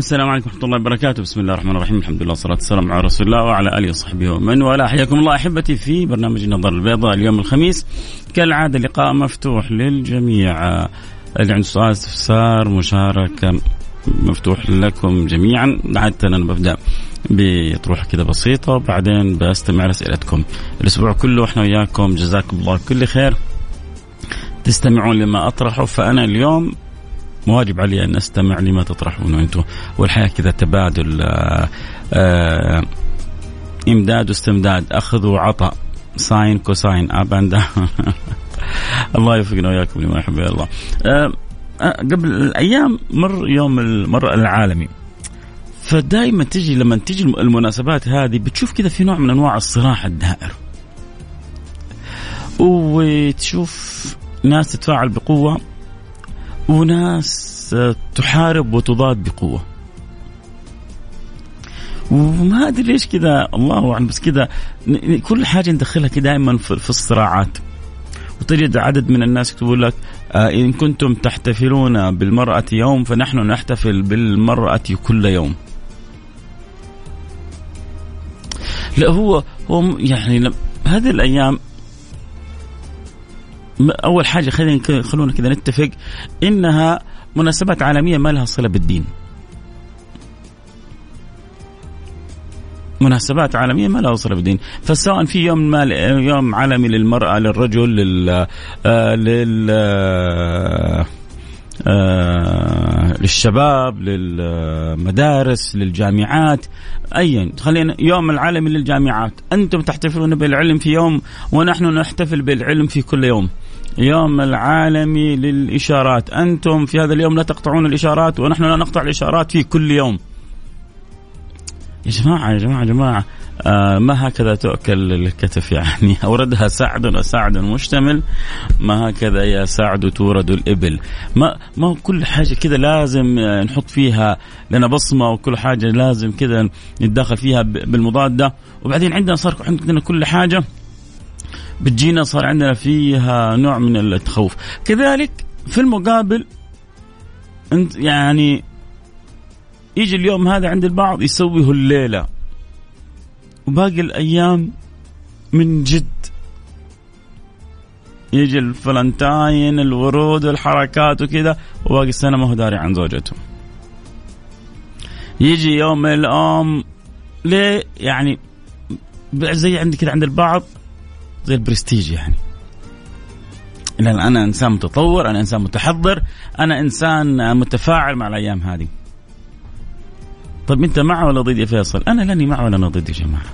السلام عليكم ورحمة الله وبركاته، بسم الله الرحمن الرحيم، الحمد لله والصلاة والسلام على رسول الله وعلى آله وصحبه ومن والاه، حياكم الله أحبتي في برنامج النظر البيضاء اليوم الخميس، كالعادة لقاء مفتوح للجميع، اللي عنده سؤال استفسار مشاركة مفتوح لكم جميعا، عادة أنا ببدأ بطروحة كذا بسيطة. وبعدين بستمع لأسئلتكم، الأسبوع كله إحنا وياكم. جزاكم الله كل خير. تستمعون لما أطرحه. فأنا اليوم واجب علي أن أستمع لما تطرحونه أنتم. والحياة كذا تبادل آآ آآ إمداد واستمداد أخذ وعطاء sine cosine up and الله يوفقنا وياكم لما يحب الله. قبل الأيام مر يوم المرأة العالمي. فدائما تجي لما تجي المناسبات هذه بتشوف كذا في نوع من أنواع الصراع الدائر. وتشوف ناس تتفاعل بقوة وناس تحارب وتضاد بقوة. وما أدري ليش كذا الله أعلم بس كذا كل حاجة ندخلها كذا دائما في الصراعات. وتجد عدد من الناس يكتبوا لك آه إن كنتم تحتفلون بالمرأة يوم فنحن نحتفل بالمرأة كل يوم. لا هو هو يعني هذه الأيام أول حاجة خلينا خلونا كذا نتفق إنها مناسبات عالمية ما لها صلة بالدين. مناسبات عالمية ما لها صلة بالدين، فسواء في يوم مال يوم عالمي للمرأة للرجل لل آه لل آه آه للشباب للمدارس للجامعات ايا. خلينا يوم العالمي للجامعات. أنتم تحتفلون بالعلم في يوم ونحن نحتفل بالعلم في كل يوم. يوم العالمي للإشارات. أنتم في هذا اليوم لا تقطعون الإشارات ونحن لا نقطع الإشارات في كل يوم. يا جماعة يا جماعة يا جماعة آه ما هكذا تؤكل الكتف يعني؟ أوردها سعد وسعد مشتمل. ما هكذا يا سعد تورد الإبل؟ ما ما كل حاجة كذا لازم نحط فيها لنا بصمة وكل حاجة لازم كذا نتدخل فيها بالمضادة وبعدين عندنا صار عندنا كل حاجة. بتجينا صار عندنا فيها نوع من التخوف. كذلك في المقابل انت يعني يجي اليوم هذا عند البعض يسويه الليلة. وباقي الأيام من جد يجي الفلنتاين الورود الحركات وكذا وباقي السنة ما هو داري عن زوجته. يجي يوم الام ليه يعني زي عندي كذا عند البعض زي البرستيج يعني. لأن أنا إنسان متطور أنا إنسان متحضر أنا إنسان متفاعل مع الأيام هذه. طيب أنت مع ولا ضد يا فيصل؟ أنا لأني مع ولا أنا ضد يا جماعة.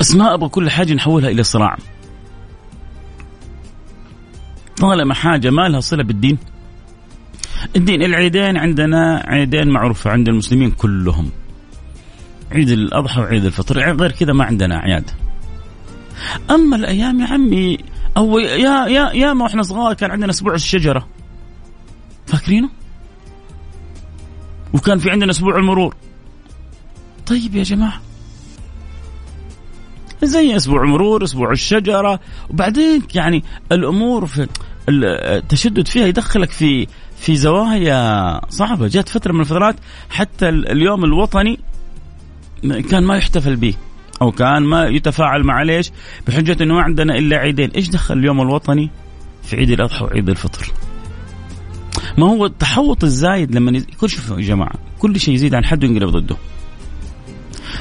بس ما أبغى كل حاجة نحولها إلى صراع. طالما حاجة ما لها صلة بالدين. الدين العيدين عندنا عيدين معروفة عند المسلمين كلهم. عيد الأضحى وعيد الفطر غير كذا ما عندنا اعياد أما الأيام يا عمي أو يا يا يا ما إحنا صغار كان عندنا أسبوع الشجرة. فاكرينه؟ وكان في عندنا أسبوع المرور. طيب يا جماعة. زي أسبوع المرور أسبوع الشجرة وبعدين يعني الأمور في التشدد فيها يدخلك في في زوايا صعبة. جات فترة من الفترات حتى اليوم الوطني كان ما يحتفل به أو كان ما يتفاعل مع ليش؟ بحجة إنه ما عندنا إلا عيدين، إيش دخل اليوم الوطني في عيد الأضحى وعيد الفطر؟ ما هو التحوط الزايد لما يز... كل شوفوا يا جماعة كل شيء يزيد عن حده ينقلب ضده.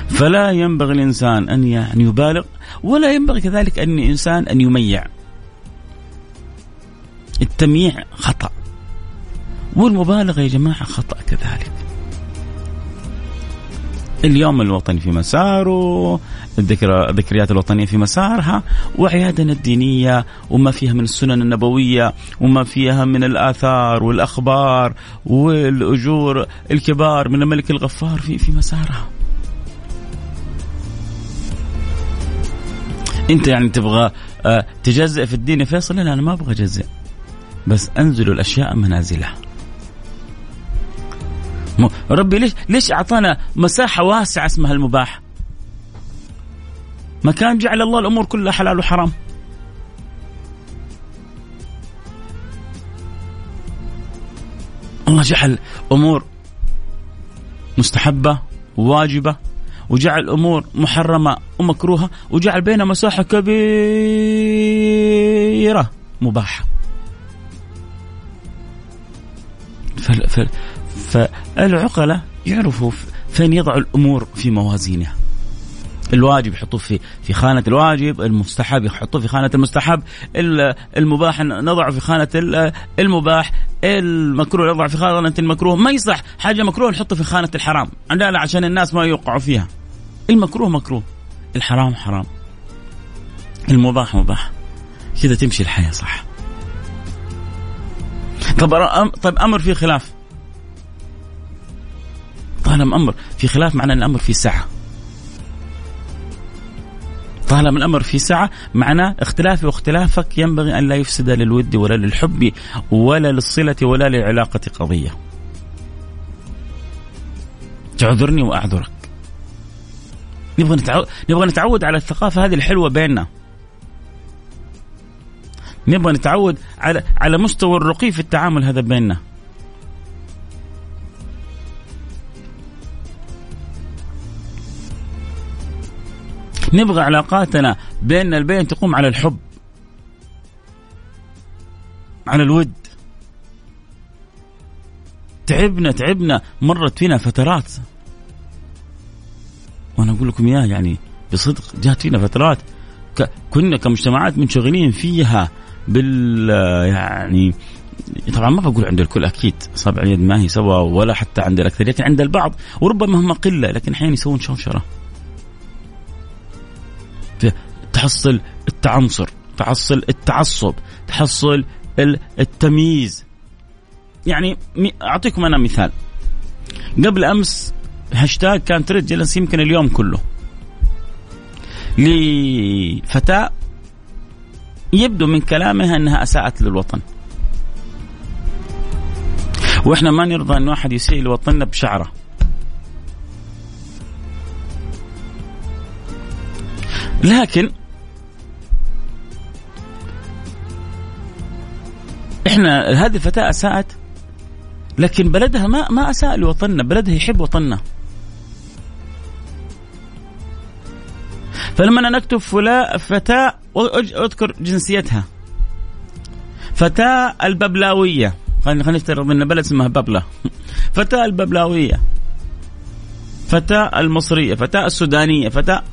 فلا ينبغي الإنسان أن يعني يبالغ ولا ينبغي كذلك أن الإنسان أن يميع. التمييع خطأ. والمبالغة يا جماعة خطأ كذلك. اليوم الوطني في مساره الذكرى الذكريات الوطنية في مسارها وعيادنا الدينية وما فيها من السنن النبوية وما فيها من الآثار والأخبار والأجور الكبار من الملك الغفار في في مسارها. أنت يعني تبغى آه، تجزئ في الدين يا فيصل؟ لا أنا ما أبغى أجزئ بس انزلوا الأشياء منازلها. ربي ليش ليش أعطانا مساحة واسعة اسمها المباح؟ مكان جعل الله الأمور كلها حلال وحرام. الله جعل أمور مستحبة وواجبه وجعل أمور محرمة ومكروهة وجعل بينها مساحة كبيرة مباحة. فالعقلاء يعرفوا فين يضعوا الأمور في موازينها الواجب يحطوه في في خانة الواجب، المستحب يحطوه في خانة المستحب، المباح نضعه في خانة المباح، المكروه نضعه في خانة المكروه، ما يصح حاجة مكروه نحطه في خانة الحرام، لا عشان الناس ما يوقعوا فيها. المكروه مكروه، الحرام حرام. المباح مباح. كذا تمشي الحياة صح. طب طيب أمر فيه خلاف طالما أمر في خلاف معناه الأمر في سعه طالما الأمر في سعه معناه اختلافي واختلافك ينبغي أن لا يفسد للود ولا للحب ولا للصلة ولا للعلاقه قضية. تعذرني وأعذرك. نبغى نتعود نبغى نتعود على الثقافة هذه الحلوة بيننا. نبغى نتعود على على مستوى الرقي في التعامل هذا بيننا. نبغى علاقاتنا بيننا البين تقوم على الحب على الود. تعبنا تعبنا مرت فينا فترات. وأنا أقول لكم إياها يعني بصدق جات فينا فترات كنا كمجتمعات منشغلين فيها بال يعني طبعا ما بقول عند الكل أكيد اصابع اليد ما هي سوا ولا حتى عند الأكثرية عند البعض وربما هم قلة لكن أحيانا يسوون شوشرة. تحصل التعنصر تحصل التعصب تحصل التمييز. يعني أعطيكم أنا مثال. قبل أمس هاشتاج كان ترد جلس يمكن اليوم كله. لفتاة يبدو من كلامها أنها أساءت للوطن. وإحنا ما نرضى إن واحد يسيء لوطننا بشعره. لكن إحنا هذه الفتاة أساءت لكن بلدها ما ما أساء لوطننا، بلدها يحب وطننا. فلما أنا نكتب فلا فتاة أذكر جنسيتها. فتاة الببلاوية، خلينا خلينا نفترض ان بلد اسمها ببلة. فتاة الببلاوية. فتاة المصرية، فتاة السودانية، فتاة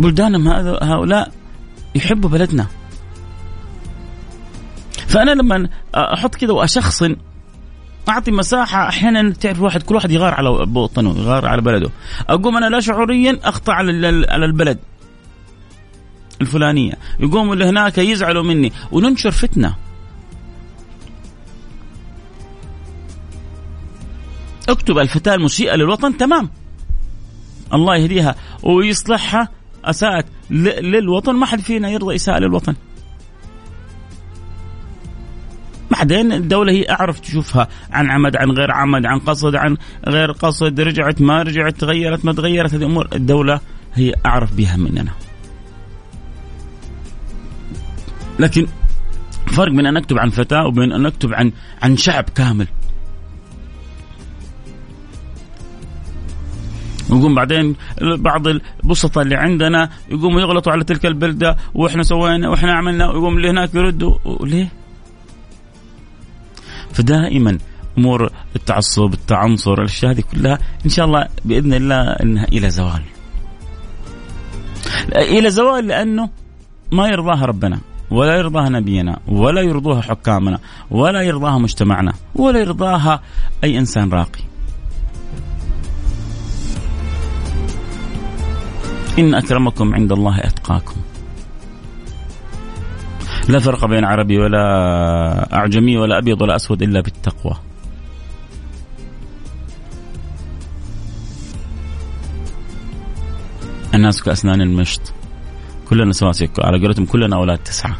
بلدانهم هؤلاء يحبوا بلدنا. فأنا لما أحط كذا واشخصن أعطي مساحة أحيانا تعرف واحد كل واحد يغار على وطنه يغار على بلده. أقوم أنا لا شعوريا اخطا على على البلد الفلانية. يقوموا اللي هناك يزعلوا مني. وننشر فتنة. أكتب الفتاة المسيئة للوطن تمام. الله يهديها. ويصلحها أساءت للوطن. ما حد فينا يرضى اساءه للوطن. بعدين الدولة هي أعرف تشوفها. عن عمد عن غير عمد عن قصد عن غير قصد رجعت ما رجعت تغيرت ما تغيرت. هذه أمور. الدولة هي أعرف بها مننا. لكن فرق بين أن أكتب عن فتاة وبين أن أكتب عن عن شعب كامل. ويقوم بعدين بعض البسطة اللي عندنا يقوموا يغلطوا على تلك البلدة وإحنا سوينا وإحنا عملنا ويقوم اللي هناك يردوا ليه؟ فدائما أمور التعصب التعنصر الأشياء هذه كلها إن شاء الله بإذن الله إنها إلى زوال إلى زوال لأنه ما يرضاها ربنا ولا يرضاها نبينا ولا يرضوها حكامنا ولا يرضاها مجتمعنا ولا يرضاها أي إنسان راقي إن أكرمكم عند الله أتقاكم. لا فرق بين عربي ولا أعجمي ولا أبيض ولا أسود إلا بالتقوى. الناس كأسنان المشط. كلنا سواسية على قولتهم كلنا أولاد تسعة.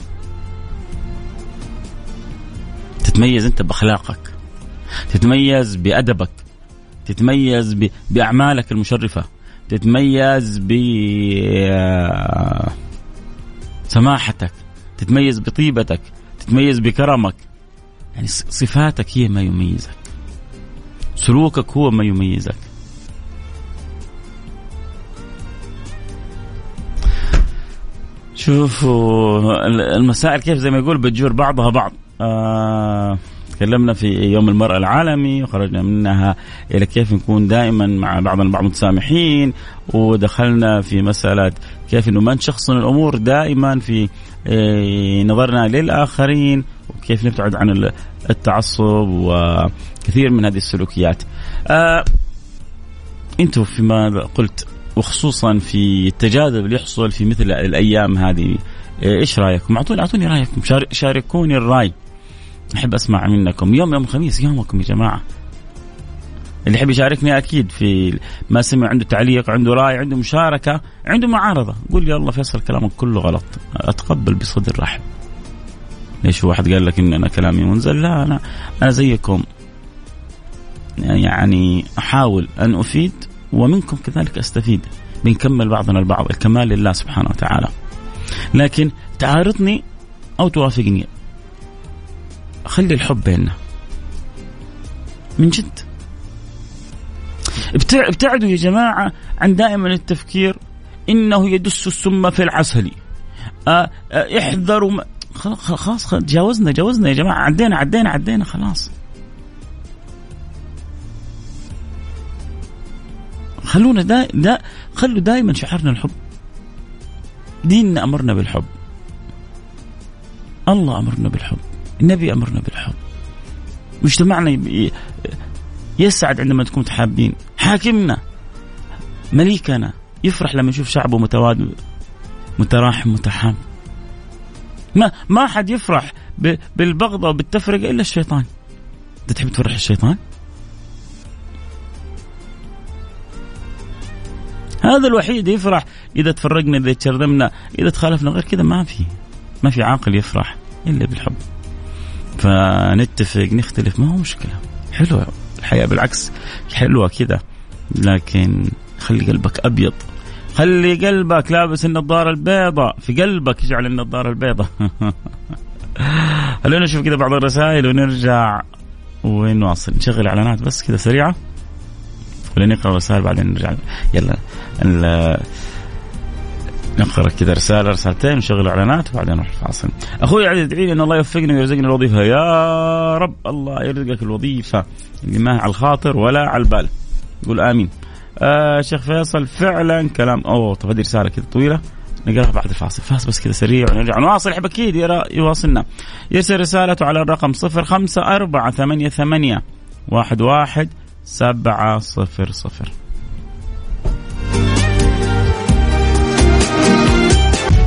تتميز أنت بأخلاقك. تتميز بأدبك. تتميز بأعمالك المشرفة. تتميز ب سماحتك تتميز بطيبتك تتميز بكرمك. يعني صفاتك هي ما يميزك. سلوكك هو ما يميزك. شوفوا المسائل كيف زي ما يقول بتجور بعضها بعض. آه تكلمنا في يوم المرأة العالمي وخرجنا منها إلى كيف نكون دائما مع بعضنا البعض متسامحين ودخلنا في مسألة كيف أنه ما نشخصن الأمور دائما في آه، نظرنا للآخرين وكيف نبتعد عن التعصب وكثير من هذه السلوكيات آه أنتم فيما قلت وخصوصا في التجاذب اللي يحصل في مثل الأيام هذه إيش رأيكم؟ أعطوني أعطوني رأيكم شاركوني الرأي أحب أسمع منكم. يوم يوم الخميس يومكم يا جماعة. اللي يحب يشاركني أكيد في ما سمع عنده تعليق عنده رأي عنده مشاركة عنده معارضة. قول لي الله فيصل كلامك كله غلط. أتقبل بصدر رحب. ليش واحد قال لك إن أنا كلامي منزل؟ لا أنا أنا زيكم. يعني أحاول أن أفيد ومنكم كذلك أستفيد. بنكمل بعضنا البعض الكمال لله سبحانه وتعالى. لكن تعارضني أو توافقني. خلي الحب بيننا. من جد. ابتعدوا يا جماعة عن دائما التفكير إنه يدس السم في العسل. آه آه احذروا خلاص خلاص تجاوزنا جاوزنا يا جماعة. عدينا عدينا عدينا خلاص. خلونا دا, دا خلوا دائما شعارنا الحب. ديننا أمرنا بالحب. الله أمرنا بالحب. النبي أمرنا بالحب مجتمعنا يسعد عندما تكون متحابين حاكمنا مليكنا يفرح لما يشوف شعبه متواد متراحم متحاب ما ما حد يفرح بالبغضة وبالتفرقة إلا الشيطان. أنت تحب تفرح الشيطان؟ هذا الوحيد يفرح إذا تفرقنا إذا تشردمنا إذا تخالفنا. غير كذا ما في. ما في عاقل يفرح إلا بالحب. فنتفق نختلف ما هو مشكلة. حلوة الحياة بالعكس حلوة كذا. لكن خلي قلبك أبيض. خلي قلبك لابس النظارة البيضاء. في قلبك اجعل النظارة البيضاء. خلونا نشوف كذا بعض الرسائل ونرجع ونواصل. نشغل إعلانات بس كذا سريعة. ولا نقرأ الرسائل بعدين نرجع. يلا نقرأ كذا رسالة رسالتين نشغل إعلانات وبعدين نروح الفاصل. أخوي عزيز ادعي لي إن الله يوفقني ويرزقني الوظيفة. يا رب الله يرزقك الوظيفة. اللي ما على الخاطر ولا على البال. قول آمين. آه شيخ فيصل فعلا كلام. أوه طب هذه رسالة كذا طويلة. نقراها بعد الفاصل. فاس بس كذا سريع ونرجع. نواصل يحب أكيد يواصلنا. يرسل رسالته على الرقم صفر خمسة أربعة ثمانية ثمانية واحد واحد سبعة صفر صفر.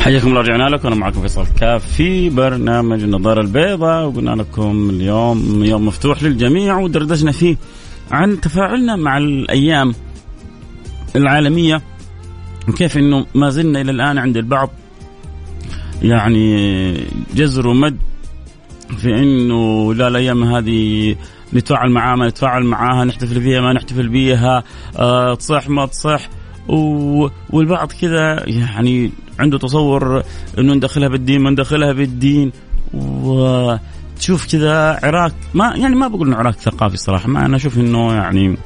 حياكم الله رجعنا لكم. أنا معكم فيصل كاف في برنامج النظارة البيضاء وقلنا لكم اليوم يوم مفتوح للجميع ودردشنا فيه عن تفاعلنا مع الأيام العالمية كيف إنه ما زلنا إلى الآن عند البعض يعني جزر ومد في إنه لا الأيام هذه نتفاعل معاها ما نتفاعل معاها نحتفل فيها ما نحتفل بيها أه تصح ما تصح والبعض كذا يعني عنده تصور إنه ندخلها بالدين ما ندخلها بالدين. وتشوف كذا عراك ما يعني ما بقول إنه عراك ثقافي صراحة ما أنا أشوف إنه يعني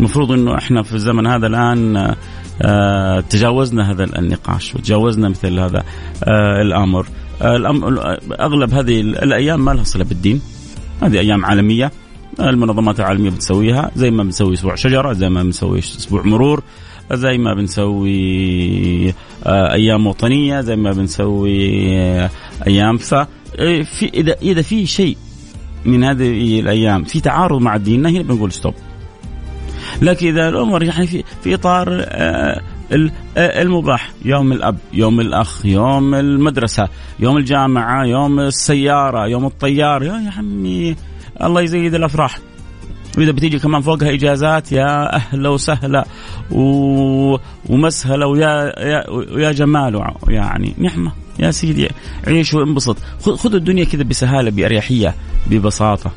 المفروض إنه إحنا في الزمن هذا الآن آه تجاوزنا هذا النقاش وتجاوزنا مثل هذا آه الأمر. آه أغلب هذه الأيام ما لها صلة بالدين. هذه أيام عالمية المنظمات العالمية بتسويها زي ما بنسوي أسبوع شجرة زي ما بنسوي أسبوع مرور زي ما بنسوي أيام وطنية زي ما بنسوي آه، أيام. ف آه، في إذا إذا في شيء من هذه الأيام في تعارض مع ديننا هنا بنقول ستوب لكن إذا الأمور يعني في في إطار المباح يوم الأب يوم الأخ يوم المدرسة يوم الجامعة يوم السيارة يوم الطيار يا عمي الله يزيد الأفراح. واذا بتيجي كمان فوقها إجازات يا أهلا وسهلا. و... ومسهلا ويا يا, ويا جمال يعني نعمة. يا سيدي عيش وانبسط. خذ الدنيا كذا بسهالة بأريحية ببساطة.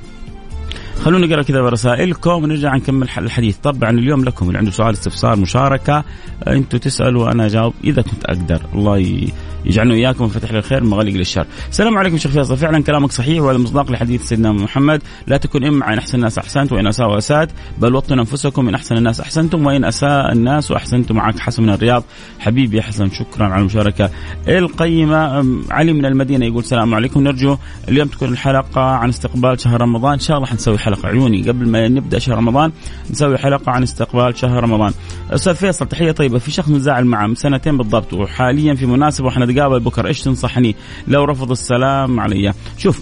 خلونا نقرأ كذا رسائلكم ونرجع نكمل الحديث. طبعا اليوم لكم اللي عنده سؤال استفسار مشاركة أنتم تسألوا وأنا أجاوب إذا كنت أقدر. الله يجعلنا اياكم فتح للخير مغلق للشر. السلام عليكم شيخ فيصل. فعلا كلامك صحيح وهذا مصداق لحديث سيدنا محمد. لا تكن إما ان أحسن الناس أحسنت وإن اساءوا اسات بل وطن أنفسكم إن أحسن الناس أحسنتم وإن أساء الناس واحسنتم معك حسن من الرياض. حبيبي حسن شكرا على المشاركة القيمة. علي من المدينة يقول السلام عليكم. نرجو اليوم تكون الحلقة عن استقبال شهر رمضان. إن شاء الله حنسوي حلقة عيوني قبل ما نبدأ شهر رمضان. نسوي حلقة عن استقبال شهر رمضان. أستاذ فيصل تحية طيبة. في شخص متزاعل معه من سنتين بالضبط وحاليا في مناسبة وحنتقابل بكرة. إيش تنصحني؟ لو رفض السلام علي. شوف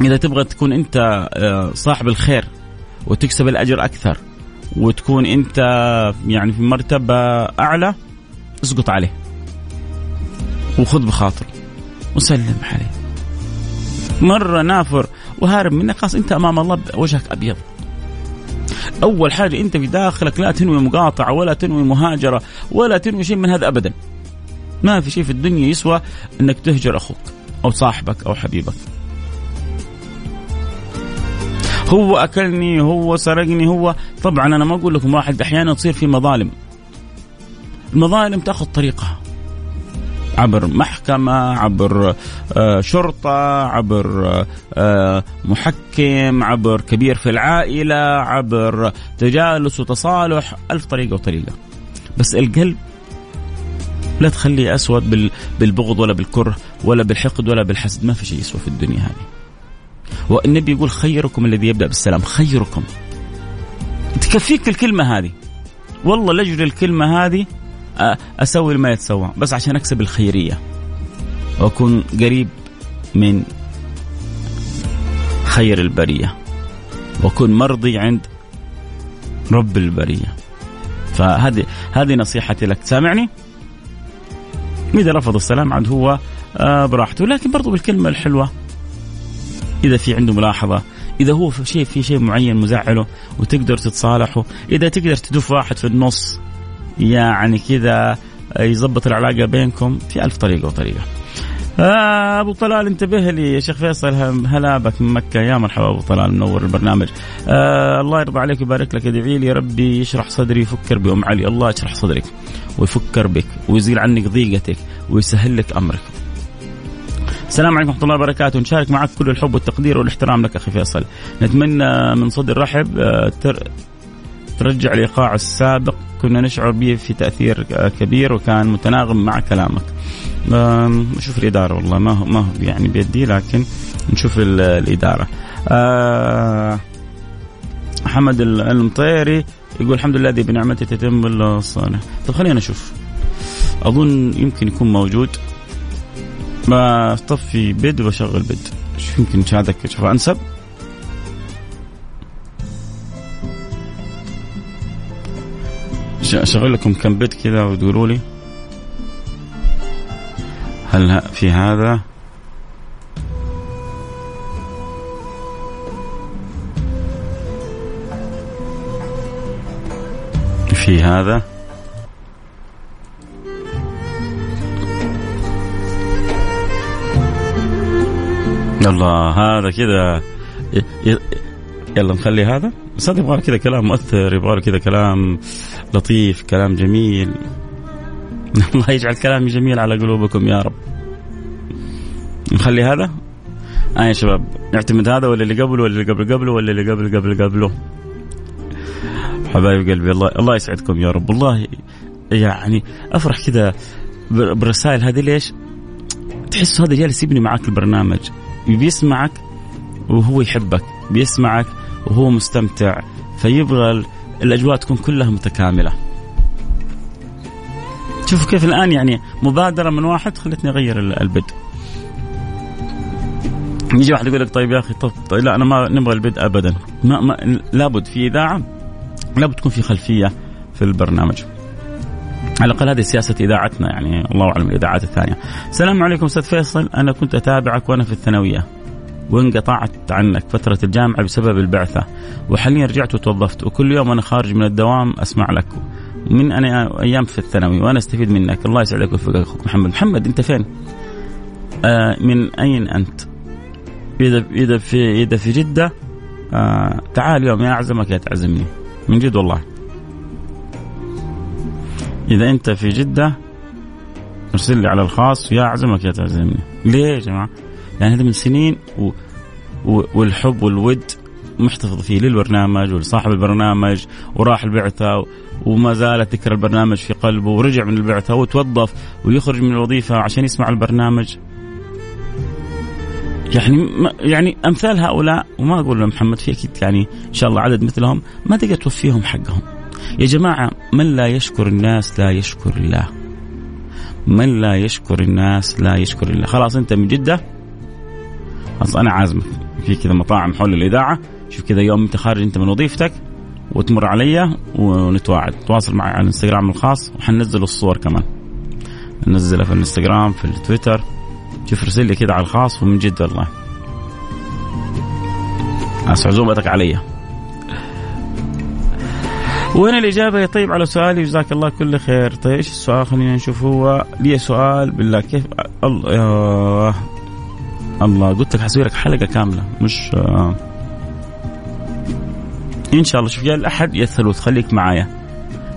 إذا تبغى تكون أنت آه، صاحب الخير وتكسب الأجر أكثر وتكون أنت يعني في مرتبة أعلى اسقط عليه وخذ بخاطره وسلم عليه. مرة نافر وهارب منك خلاص أنت أمام الله وجهك أبيض. أول حاجة أنت في داخلك لا تنوي مقاطعة ولا تنوي مهاجرة ولا تنوي شيء من هذا ابدا. ما في شيء في الدنيا يسوى إنك تهجر أخوك أو صاحبك أو حبيبك. هو أكلني هو سرقني هو طبعا أنا ما أقول لكم واحد أحيانا تصير في مظالم. المظالم تأخذ طريقها. عبر محكمة عبر آه، شرطة عبر آه، محكم عبر كبير في العائلة عبر تجالس وتصالح ألف طريقة وطريقة. بس القلب لا تخليه أسود بالبغض ولا بالكره ولا بالحقد ولا بالحسد. ما في شيء يسوى في الدنيا هذه. والنبي يقول خيركم الذي يبدأ بالسلام خيركم. تكفيك الكلمة هذه. والله لأجل الكلمة هذه أسوي ما يتسوى. بس عشان أكسب الخيرية. وأكون قريب من خير البرية. وأكون مرضي عند رب البرية. فهذه هذه نصيحتي لك. سامعني؟ إذا رفض السلام عاد هو آه براحته لكن برضو بالكلمة الحلوة إذا في عنده ملاحظة إذا هو في شيء في شيء معين مزعله وتقدر تتصالحوا إذا تقدر تدف واحد في النص يعني كذا يظبط العلاقة بينكم في ألف طريقة وطريقة. آه أبو طلال انتبه لي يا شيخ فيصل. هلا بك من مكة. يا مرحبا أبو طلال منور البرنامج. آه الله يرضى عليك ويبارك لك. ادعي لي ربي يشرح صدري يفكر بأم علي. الله يشرح صدرك ويفكر بك ويزيل عنك ضيقتك ويسهل لك أمرك. السلام عليكم ورحمة الله وبركاته. نشارك معك كل الحب والتقدير والإحترام لك أخي فيصل. نتمنى من صدر رحب آه، ترجع الايقاع السابق كنا نشعر به في تأثير كبير وكان متناغم مع كلامك. نشوف الإدارة والله ما هو ما هو يعني بيدي لكن نشوف الإدارة. آه، محمد المطيري يقول الحمد لله الذي بنعمته تتم الصالح. طيب خلينا نشوف. أظن يمكن يكون موجود. ما طفي بيد وأشغل بيد. شوف يمكن شهادك شوف أنسب. اشغل لكم كم بيت كذا وتقولوا لي. هل في هذا؟ في هذا؟ الله هذا كذا. يلا نخلي هذا. بس هذا يبغى كذا كلام مؤثر يبغى كذا كلام. لطيف كلام جميل. الله يجعل كلامي جميل على قلوبكم يا رب. نخلي هذا؟ آه يا شباب نعتمد هذا ولا اللي قبله ولا اللي قبل قبله ولا اللي قبل قبل قبله؟ حبايب قلبي الله الله يسعدكم يا رب. والله يعني أفرح كذا بالرسائل هذه. ليش؟ تحس هذا جالس يبني معك البرنامج. بيسمعك وهو يحبك بيسمعك وهو مستمتع فيبغى الأجواء تكون كلها متكاملة. شوفوا كيف الآن يعني مبادرة من واحد خلتني أغير البدء يجي واحد يقول لك طيب يا أخي طب, طيب لا أنا ما نبغى البدء ابدا. ما, ما لابد في إذاعة لابد تكون في خلفية في البرنامج. على الأقل هذه سياسة إذاعتنا يعني الله أعلم الإذاعات الثانية. السلام عليكم أستاذ فيصل أنا كنت أتابعك وأنا في الثانوية. وانقطعت عنك فترة الجامعة بسبب البعثة. وحاليا رجعت وتوظفت وكل يوم أنا خارج من الدوام أسمع لك. من أنا أيام في الثانوي وأنا أستفيد منك. الله يسعدك ويوفقك أخوك محمد. محمد أنت فين؟ آه من أين أنت؟ إذا إذا في إذا في جدة آه تعال يوم يا أعزمك يا تعزمني. من جد والله. إذا أنت في جدة ارسل لي على الخاص. يا أعزمك يا تعزمني. ليه يا جماعة؟ يعني هذا من سنين و... و... والحب والود محتفظ فيه للبرنامج ولصاحب البرنامج وراح البعثة وما زالت ذكر البرنامج في قلبه ورجع من البعثة وتوظف ويخرج من الوظيفة عشان يسمع البرنامج يعني يعني أمثال هؤلاء وما أقول محمد في أكيد يعني إن شاء الله عدد مثلهم ما تقدر توفيهم حقهم. يا جماعة من لا يشكر الناس لا يشكر الله. من لا يشكر الناس لا يشكر الله، خلاص أنت من جدة خلاص أنا عازمك. في كذا مطاعم حول الإذاعة. شوف كذا يوم أنت خارج أنت من وظيفتك وتمر علي ونتواعد. تواصل معي على الإنستغرام الخاص وحننزل الصور كمان. ننزلها في الإنستغرام في التويتر. شوف ارسل لي كذا على الخاص ومن جد والله. عزومتك علي. وين الإجابة يا طيب على سؤالي؟ جزاك الله كل خير. طيب إيش السؤال؟ خلينا نشوف هو. لي سؤال بالله كيف؟ الله. الله قلت لك حسوي لك حلقة كاملة مش آه. إن شاء الله شوف يا الأحد يا الثلوث خليك معايا.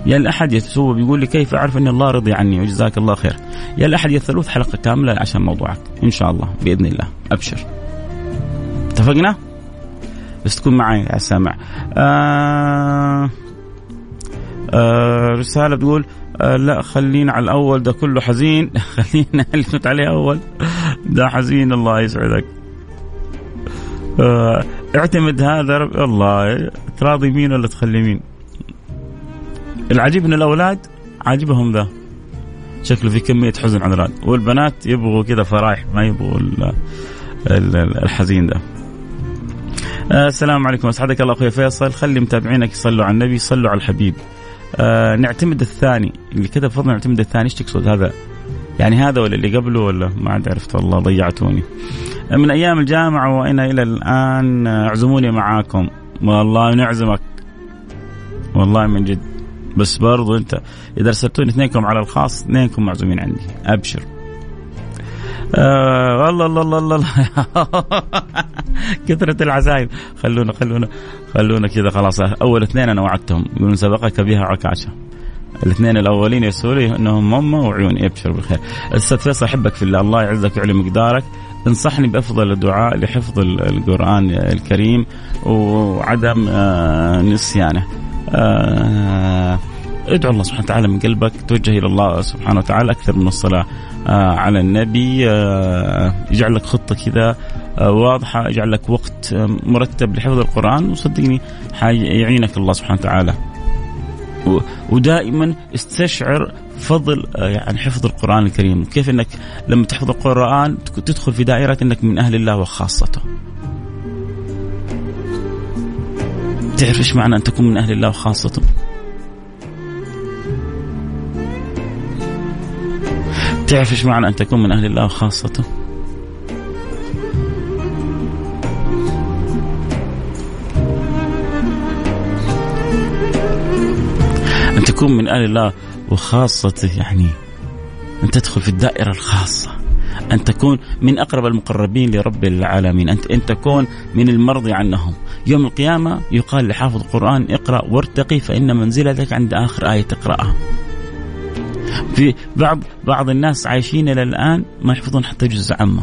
يا الأحد يا هو بيقول لي كيف أعرف أن الله رضي عني وجزاك الله خير. يا الأحد يا الثلوث حلقة كاملة عشان موضوعك إن شاء الله بإذن الله أبشر. اتفقنا؟ بس تكون معي يا سامع آه آه رسالة بتقول آه لا خلينا على الأول ده كله حزين. خلينا اللي عليه أول. ده حزين الله يسعدك. آه اعتمد هذا رب الله. تراضي مين ولا تخلي مين؟ العجيب ان الأولاد عاجبهم ذا. شكله في كمية حزن على والبنات يبغوا كذا فرايح ما يبغوا الحزين ده آه السلام عليكم. أسعدك الله أخوي فيصل. خلي متابعينك يصلوا على النبي يصلوا على الحبيب. آه نعتمد الثاني. اللي كذا بفضل نعتمد الثاني. إيش تقصد هذا؟ يعني هذا ولا اللي قبله ولا ما عاد عرفت؟ والله ضيعتوني. من أيام الجامعة وأنا إلى الآن أعزموني معاكم. والله نعزمك. والله من جد. بس برضو أنت إذا ارسلتوني اثنينكم على الخاص اثنينكم معزومين عندي أبشر. آه الله الله الله الله كثرة العزايم. خلونا خلونا خلونا كذا خلاص. أول اثنين أنا وعدتهم. يقولون سبقك بها عكاشة الاثنين الأولين يسولوا لي أنهم ماما وعيوني ابشر بالخير. أستاذ فيصل أحبك في الله. الله يعزك ويعلي مقدارك. انصحني بأفضل الدعاء لحفظ القرآن الكريم وعدم آه، نسيانه. آه، ادعو الله سبحانه وتعالى من قلبك. توجه إلى الله سبحانه وتعالى أكثر من الصلاة آه، على النبي. يجعل لك خطة كذا واضحة. يجعل لك وقت مرتب لحفظ القرآن. وصدقني يعينك الله سبحانه وتعالى. ودائما استشعر فضل آه، يعني حفظ القرآن الكريم. كيف أنك لما تحفظ القرآن تدخل في دائرة أنك من أهل الله وخاصته. تعرف إيش معنى أن تكون من أهل الله وخاصته؟ تعرف إيش معنى أن تكون من أهل الله وخاصته؟ تكون من أهل الله وخاصته يعني أن تدخل في الدائرة الخاصة أن تكون من أقرب المقربين لرب العالمين أنت أن تكون من المرضي عنهم. يوم القيامة يقال لحافظ القرآن اقرأ وارتقي فإن منزلتك عند آخر آية تقرأها. في بعض بعض الناس عايشين إلى الآن ما يحفظون حتى جزء عامة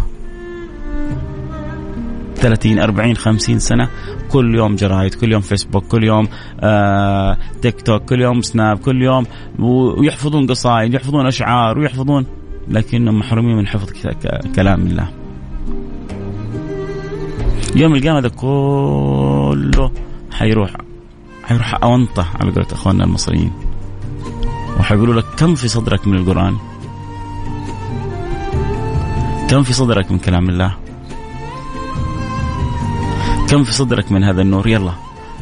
30 40 50 سنة. كل يوم جرايد كل يوم فيسبوك كل يوم آه تيك توك كل يوم سناب كل يوم ويحفظون قصائد يحفظون أشعار ويحفظون لكنهم محرومين من حفظ كلام الله. يوم القيامة هذا كله حيروح حيروح أونطة على قولة أخواننا المصريين. وحيقولوا لك كم في صدرك من القرآن؟ كم في صدرك من كلام الله؟ كم في صدرك من هذا النور؟ يلا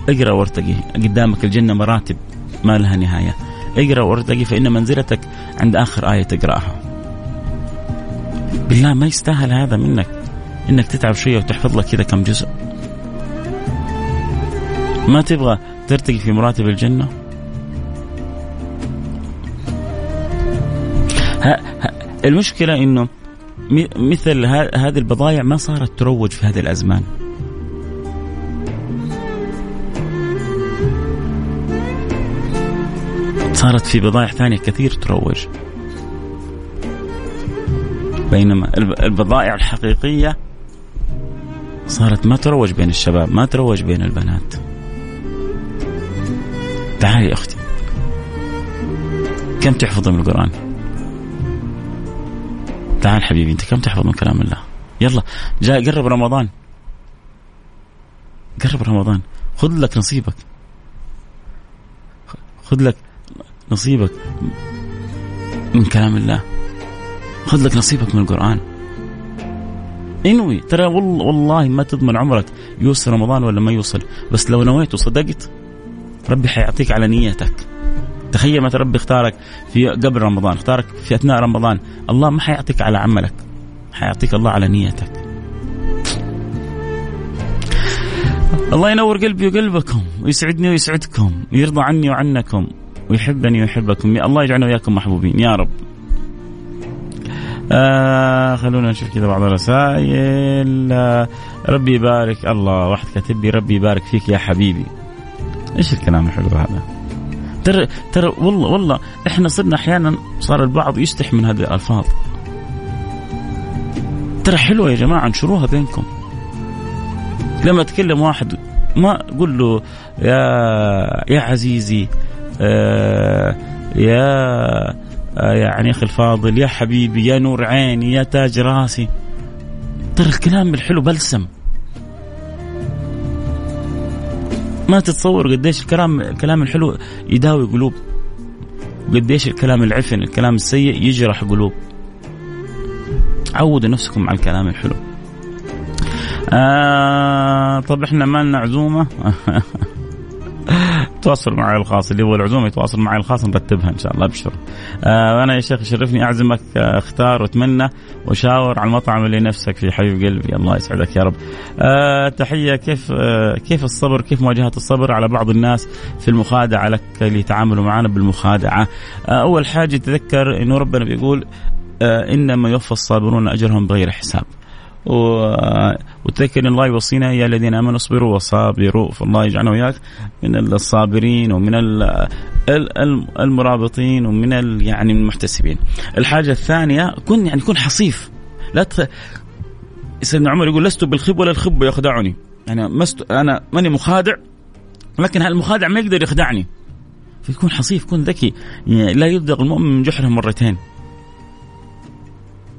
اقرأ وارتقي. قدامك الجنة مراتب ما لها نهاية. اقرأ وارتقي فإن منزلتك عند آخر آية تقرأها. بالله ما يستاهل هذا منك إنك تتعب شوية وتحفظ لك كذا كم جزء. ما تبغى ترتقي في مراتب الجنة؟ ها ها المشكلة إنه مثل هذه البضائع ما صارت تروج في هذه الأزمان. صارت في بضائع ثانية كثير تروج. بينما البضائع الحقيقية صارت ما تروج بين الشباب ما تروج بين البنات. تعالي يا أختي. كم تحفظ من القرآن؟ تعال حبيبي أنت كم تحفظ من كلام الله؟ يلا جاء قرب رمضان. قرب رمضان. خذ لك نصيبك. خذ لك نصيبك من كلام الله. خذ لك نصيبك من القرآن. إنوي. ترى والله, ما تضمن عمرك يوصل رمضان ولا ما يوصل. بس لو نويت وصدقت ربي حيعطيك على نيتك. تخيل مثلا ربي اختارك في قبل رمضان اختارك في أثناء رمضان. الله ما حيعطيك على عملك حيعطيك الله على نيتك. الله ينور قلبي وقلبكم ويسعدني ويسعدكم ويرضى عني وعنكم. ويحبني ويحبكم الله يجعلنا وياكم محبوبين. يا رب. آه خلونا نشوف كذا بعض الرسائل. آه ربي يبارك. الله واحد كاتب لي ربي يبارك فيك يا حبيبي. إيش الكلام الحلو هذا؟ ترى ترى والله والله إحنا صرنا أحيانا صار البعض يستح من هذه الألفاظ. ترى حلوة يا جماعة انشروها بينكم. لما تكلم واحد ما قول له يا يا عزيزي يا آه، يعني أخي الفاضل يا حبيبي يا نور عيني يا تاج راسي. ترى الكلام الحلو بلسم. ما تتصور قديش الكلام الكلام الحلو يداوي قلوب. قديش الكلام العفن الكلام السيء يجرح قلوب. عودوا نفسكم على الكلام الحلو. آه طب إحنا ما لنا عزومة؟ تواصل معي الخاص اللي يبغى العزومة يتواصل معي الخاص نرتبها إن شاء الله ابشر. آه أنا يا شيخ يشرفني أعزمك آه اختار وأتمنى وشاور على المطعم اللي نفسك فيه حبيب قلبي الله يسعدك يا رب. آه تحية كيف آه كيف الصبر كيف مواجهة الصبر على بعض الناس في المخادعة لك اللي يتعاملوا معنا بالمخادعة. آه أول حاجة تذكر إنه ربنا بيقول آه إنما يوفى الصابرون أجرهم بغير حساب. وتذكر الله يوصينا يا الذين آمنوا اصبروا وصابروا فالله يجعلنا وياك من الصابرين ومن المرابطين ومن يعني المحتسبين. الحاجة الثانية كن يعني كن حصيف. لا تخ... سيدنا عمر يقول لست بالخب ولا الخب يخدعني. يعني مست... أنا ماني مخادع لكن المخادع ما يقدر يخدعني؟ فيكون حصيف كن ذكي. يعني لا يلدغ المؤمن من جحره مرتين.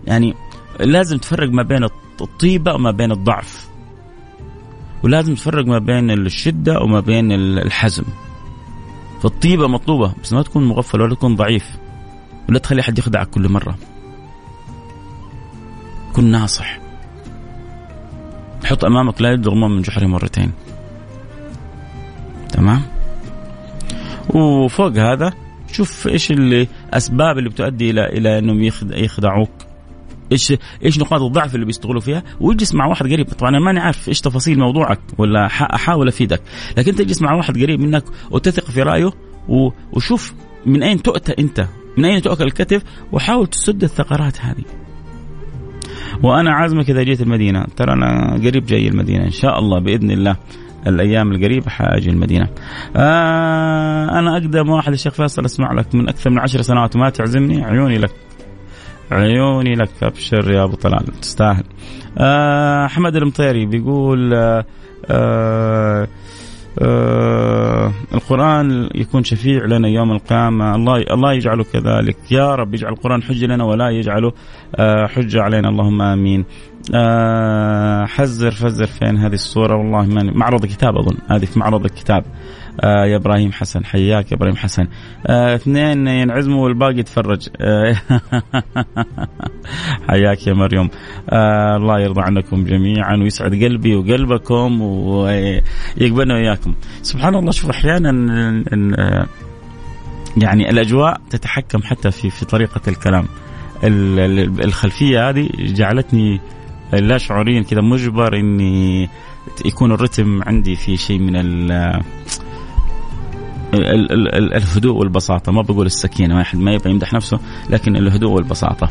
يعني لازم تفرق ما بين الطيبة وما بين الضعف. ولازم تفرق ما بين الشدة وما بين الحزم. فالطيبة مطلوبة بس ما تكون مغفل ولا تكون ضعيف. ولا تخلي حد يخدعك كل مرة. كن ناصح. حط أمامك لا يبدو من جحره مرتين. تمام؟ وفوق هذا شوف إيش الاسباب اللي بتؤدي إلى إلى إنهم يخدعوك. إيش إيش نقاط الضعف اللي بيشتغلوا فيها؟ واجلس مع واحد قريب. طبعا أنا ماني عارف إيش تفاصيل موضوعك ولا أحاول أفيدك. لكن تجلس مع واحد قريب منك وتثق في رأيه وشوف من أين تؤتى أنت من أين تؤكل الكتف وحاول تسد الثغرات هذه. وأنا عازمك إذا جيت المدينة. ترى أنا قريب جاي المدينة إن شاء الله بإذن الله. الأيام القريبة حاجي المدينة. آه أنا أقدم واحد الشيخ فيصل أسمع لك من أكثر من عشر سنوات وما تعزمني عيوني لك. عيوني لك أبشر يا أبو طلال. تستاهل. آه أحمد المطيري بيقول آه آه آه القرآن يكون شفيع لنا يوم القيامة. الله الله يجعله كذلك. يا رب يجعل القرآن حجة لنا ولا يجعله آه حجة علينا. اللهم آمين. آه حذر فزر فين هذه الصورة. والله ما معرض كتاب أظن. هذه في معرض الكتاب. آه يا إبراهيم حسن حياك يا إبراهيم حسن. آه اثنين ينعزموا والباقي يتفرج. آه حياك يا مريم. آه الله يرضى عنكم جميعا ويسعد قلبي وقلبكم ويقبلنا وياكم سبحان الله شوف أحيانا آه، يعني الأجواء تتحكم حتى في في طريقة الكلام. الخلفية هذه جعلتني لا شعوريا كذا مجبر إني يكون الرتم عندي في شيء من الهدوء والبساطة. ما بقول السكينة واحد ما يبغى يمدح نفسه لكن الهدوء والبساطة.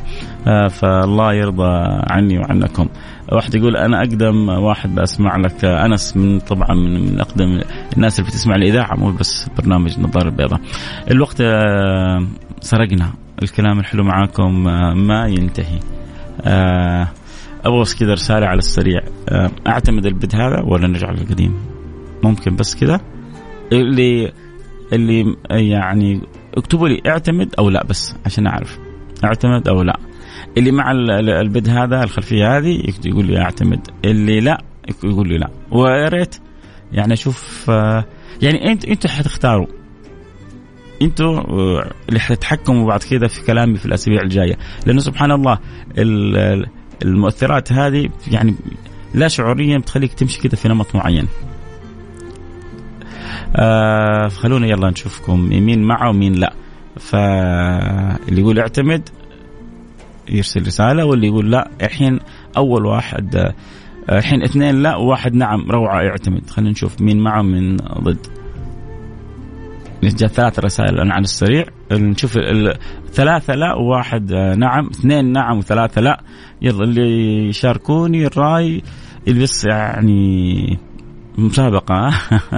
آه، فالله يرضى عني وعنكم. واحد يقول أنا أقدم واحد بسمع لك. أنس من طبعا من أقدم الناس اللي بتسمع الإذاعة مو بس برنامج نظارة البيضاء. الوقت آه، سرقنا. الكلام الحلو معاكم آه، ما ينتهي. أبغى بس كذا رسالة على السريع. أعتمد البد هذا ولا نرجع للقديم؟ ممكن بس كذا؟ اللي اللي يعني اكتبوا لي اعتمد أو لا بس عشان أعرف. اعتمد أو لا. اللي مع البد هذا الخلفية هذه يقول لي اعتمد. اللي لا يقول لي لا. ويا ريت يعني أشوف يعني انت أنتوا حتختاروا. أنتوا اللي حتتحكموا بعد كذا في كلامي في الأسابيع الجاية. لأنه سبحان الله المؤثرات هذه يعني لا شعوريا بتخليك تمشي كذا في نمط معين. آه خلونا يلا نشوفكم. مين معه ومين لا. فاللي يقول اعتمد يرسل رسالة واللي يقول لا الحين أول واحد آه، الحين اثنين لا وواحد نعم روعة اعتمد. خلينا نشوف مين معه من ضد. جاء ثلاث رسائل الآن على السريع نشوف ثلاثة لا وواحد آه، نعم اثنين نعم وثلاثة لا. يلا اللي يشاركوني الرأي اللي بس يعني مسابقة.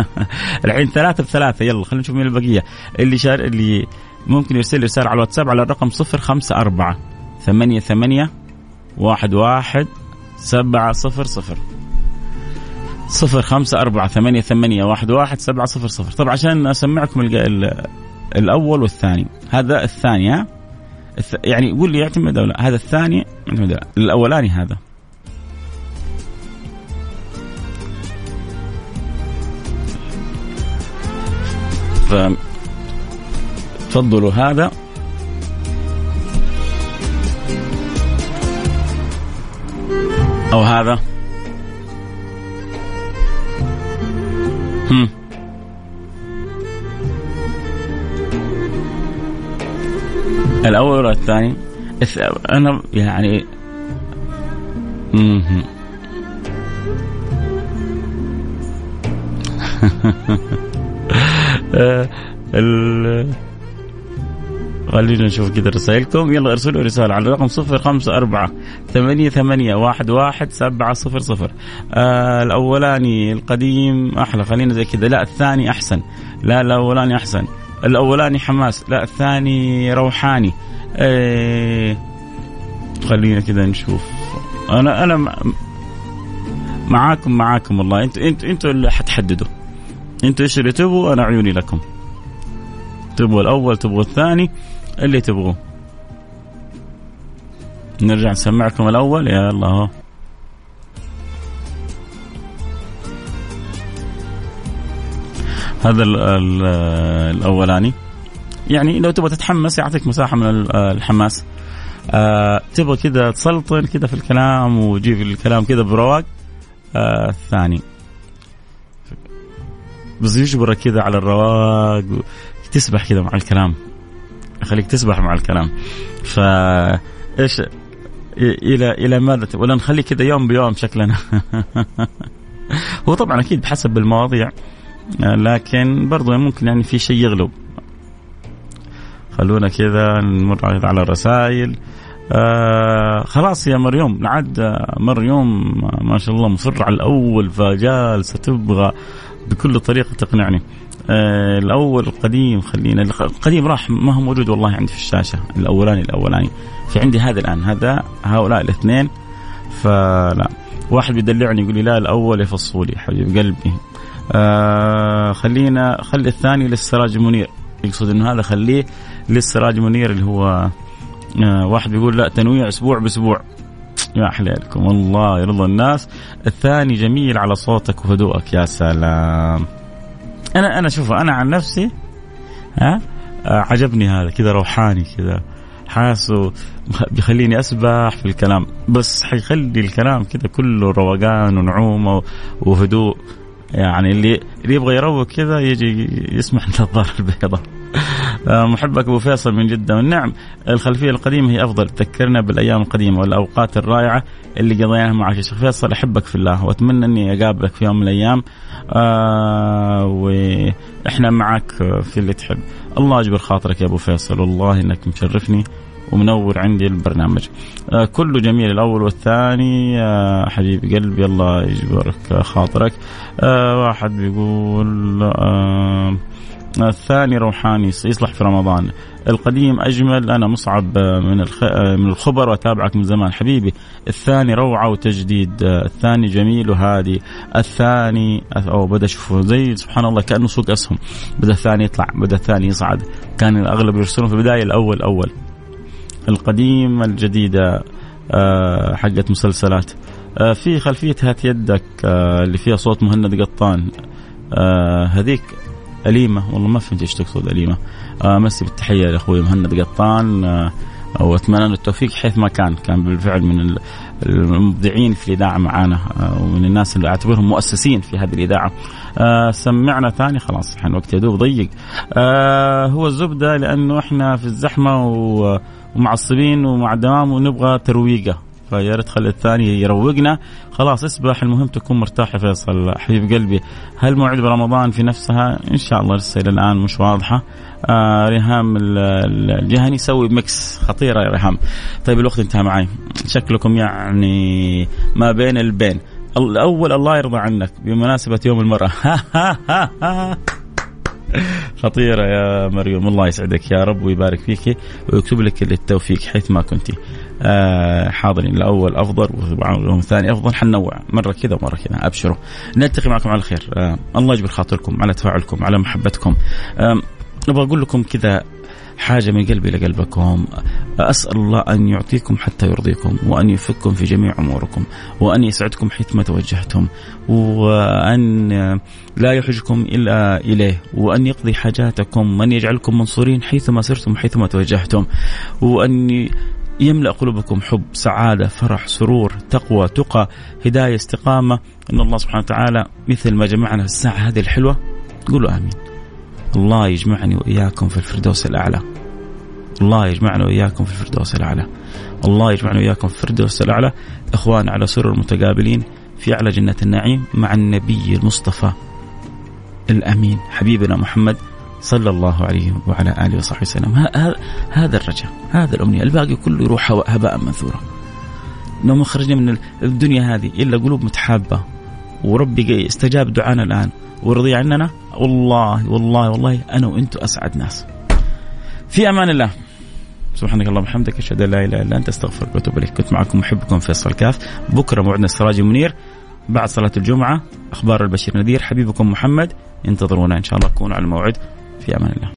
الحين ثلاثة بثلاثة. يلا خلينا نشوف مين البقية. اللي شار اللي ممكن يرسل لي رسالة على الواتساب على الرقم صفر خمسة أربعة ثمانية ثمانية واحد واحد سبعة صفر صفر. صفر خمسة أربعة ثمانية ثمانية واحد واحد سبعة صفر صفر. طبعا عشان أسمعكم الأول والثاني. هذا الثاني ها؟ يعني يقول لي يعتمد أو لا. هذا الثاني الأولاني هذا. تفضلوا هذا أو هذا هم. الأول ولا الثاني؟ أنا يعني خلينا نشوف كذا رسائلكم. يلا ارسلوا رسالة على الرقم صفر خمسة أربعة ثمانية ثمانية واحد واحد سبعة صفر صفر. آه الأولاني القديم أحلى. خلينا زي كذا. لا الثاني أحسن. لا الأولاني أحسن. الأولاني حماس. لا الثاني روحاني. آه خلينا كذا نشوف. أنا أنا معاكم معاكم والله. أنتوا أنتوا أنتوا اللي حتحددوا. أنتوا إيش اللي تبغوا أنا عيوني لكم. تبغوا الأول تبغوا الثاني اللي تبغوه. نرجع نسمعكم الأول يا الله. هذا ال ال الأولاني. يعني لو تبغى تتحمس يعطيك مساحة من الحماس. آه تبغى كذا تسلطن كذا في الكلام وتجيب الكلام كذا برواق. آه الثاني. بس يجبرك كذا على الرواق تسبح كذا مع الكلام. يخليك تسبح مع الكلام. ف إيش؟ إلى إلى ماذا ولا نخلي كذا يوم بيوم شكلنا هو طبعا أكيد بحسب المواضيع لكن برضو ممكن يعني في شيء يغلب. خلونا كذا نمر على الرسائل. آه خلاص يا مريم عاد مريم ما شاء الله مصر على الأول فجالسه تبغى بكل طريقة تقنعني. آه الأول القديم خلينا القديم راح ما هو موجود والله عندي في الشاشة الأولاني الأولاني. في عندي هذا الآن هذا هؤلاء الاثنين. فلا واحد بيدلعني يقول لي لا الأول يا فصولي حبيب قلبي. آه خلينا خلي الثاني للسراج منير. يقصد إنه هذا خليه للسراج منير اللي هو آه واحد بيقول لا تنويع أسبوع بأسبوع. يا حليلكم والله يرضى الناس الثاني جميل على صوتك وهدوءك يا سلام. أنا أنا شوف أنا عن نفسي ها عجبني هذا كذا روحاني كذا. حاسه بيخليني أسبح في الكلام بس حيخلي الكلام كذا كله روقان ونعومة وهدوء. يعني اللي اللي يبغى يروق كذا يجي يسمع النظاره البيضاء. محبك أبو فيصل من جدة. والنعم الخلفية القديمة هي أفضل. تذكرنا بالأيام القديمة والأوقات الرائعة اللي قضيناها معك يا شيخ فيصل أحبك في الله وأتمنى أني أقابلك في يوم من الأيام. آه وإحنا معك في اللي تحب. الله يجبر خاطرك يا أبو فيصل. والله إنك مشرفني ومنور عندي البرنامج. آه كله جميل الأول والثاني. آه حبيبي قلبي الله يجبرك خاطرك. آه واحد بيقول آه الثاني روحاني يصلح في رمضان. القديم أجمل أنا مصعب من من الخبر وأتابعك من زمان. حبيبي الثاني روعة وتجديد الثاني جميل وهادي. الثاني أو بدأ اشوفه زي سبحان الله كأنه سوق أسهم. بدأ الثاني يطلع بدأ الثاني يصعد. كان الأغلب يرسلون في البداية الأول أول. القديم الجديدة آه، حقت مسلسلات. آه، في خلفيه هات يدك آه، اللي فيها صوت مهند قطان. هذيك أليمة. والله ما فهمت إيش تقصد أليمة. امسي بالتحية لاخوي مهند قطان. وأتمنى له التوفيق حيث ما كان. كان بالفعل من المبدعين في الإذاعة معانا ومن الناس اللي أعتبرهم مؤسسين في هذه الإذاعة. سمعنا ثاني خلاص الحين وقت يدوب ضيق. هو الزبدة لأنه إحنا في الزحمة ومعصبين ومع الدوام ونبغى ترويقة. فيا ريت خلي الثاني يروقنا. خلاص اسبح المهم تكون مرتاح يا فيصل. حبيب قلبي هل موعد برمضان في نفسها إن شاء الله لسه إلى الآن مش واضحة. آه ريهام الجهني يسوي ميكس خطيرة يا ريهام. طيب الوقت انتهى معي. شكلكم يعني ما بين البين. الأول الله يرضى عنك بمناسبة يوم المرأة. خطيرة يا مريم الله يسعدك يا رب ويبارك فيك ويكتب لك التوفيق حيث ما كنت. آه حاضرين. الأول أفضل والثاني أفضل. حنوع مرة كذا ومرة كذا. أبشروا. نلتقي معكم على خير. آه الله يجبر خاطركم على تفاعلكم على محبتكم. أبغى أقول لكم كذا حاجة من قلبي لقلبكم. أسأل الله أن يعطيكم حتى يرضيكم وأن يفككم في جميع أموركم وأن يسعدكم حيثما توجهتم وأن لا يحجكم إلا إليه وأن يقضي حاجاتكم وأن يجعلكم منصورين حيثما سرتم وحيثما توجهتم وأن يملأ قلوبكم حب سعادة فرح سرور تقوى تقى هداية استقامة. أن الله سبحانه وتعالى مثل ما جمعنا الساعة هذه الحلوة قولوا آمين. الله يجمعني وإياكم في الفردوس الأعلى. الله يجمعنا وإياكم في الفردوس الأعلى. الله يجمعنا وإياكم في الفردوس الأعلى. إخوان على سرر متقابلين في أعلى جنة النعيم مع النبي المصطفى الأمين. حبيبنا محمد صلى الله عليه وعلى آله وصحبه وسلم. هذا الرجاء هذا الأمنية الباقي كله يروح هباء منثورا. لو ما خرجنا من الدنيا هذه إلا قلوب متحابة. وربي استجاب دعانا الآن. ورضي عننا؟ والله والله والله أنا وأنتم أسعد ناس. في أمان الله. سبحانك اللهم وبحمدك أشهد أن لا إله إلا أنت أستغفرك وأتوب إليك. كنت معكم محبكم فيصل كاف. بكرة موعدنا السراج منير. بعد صلاة الجمعة أخبار البشير نذير. حبيبكم محمد. انتظرونا إن شاء الله. كونوا على الموعد. في أمان الله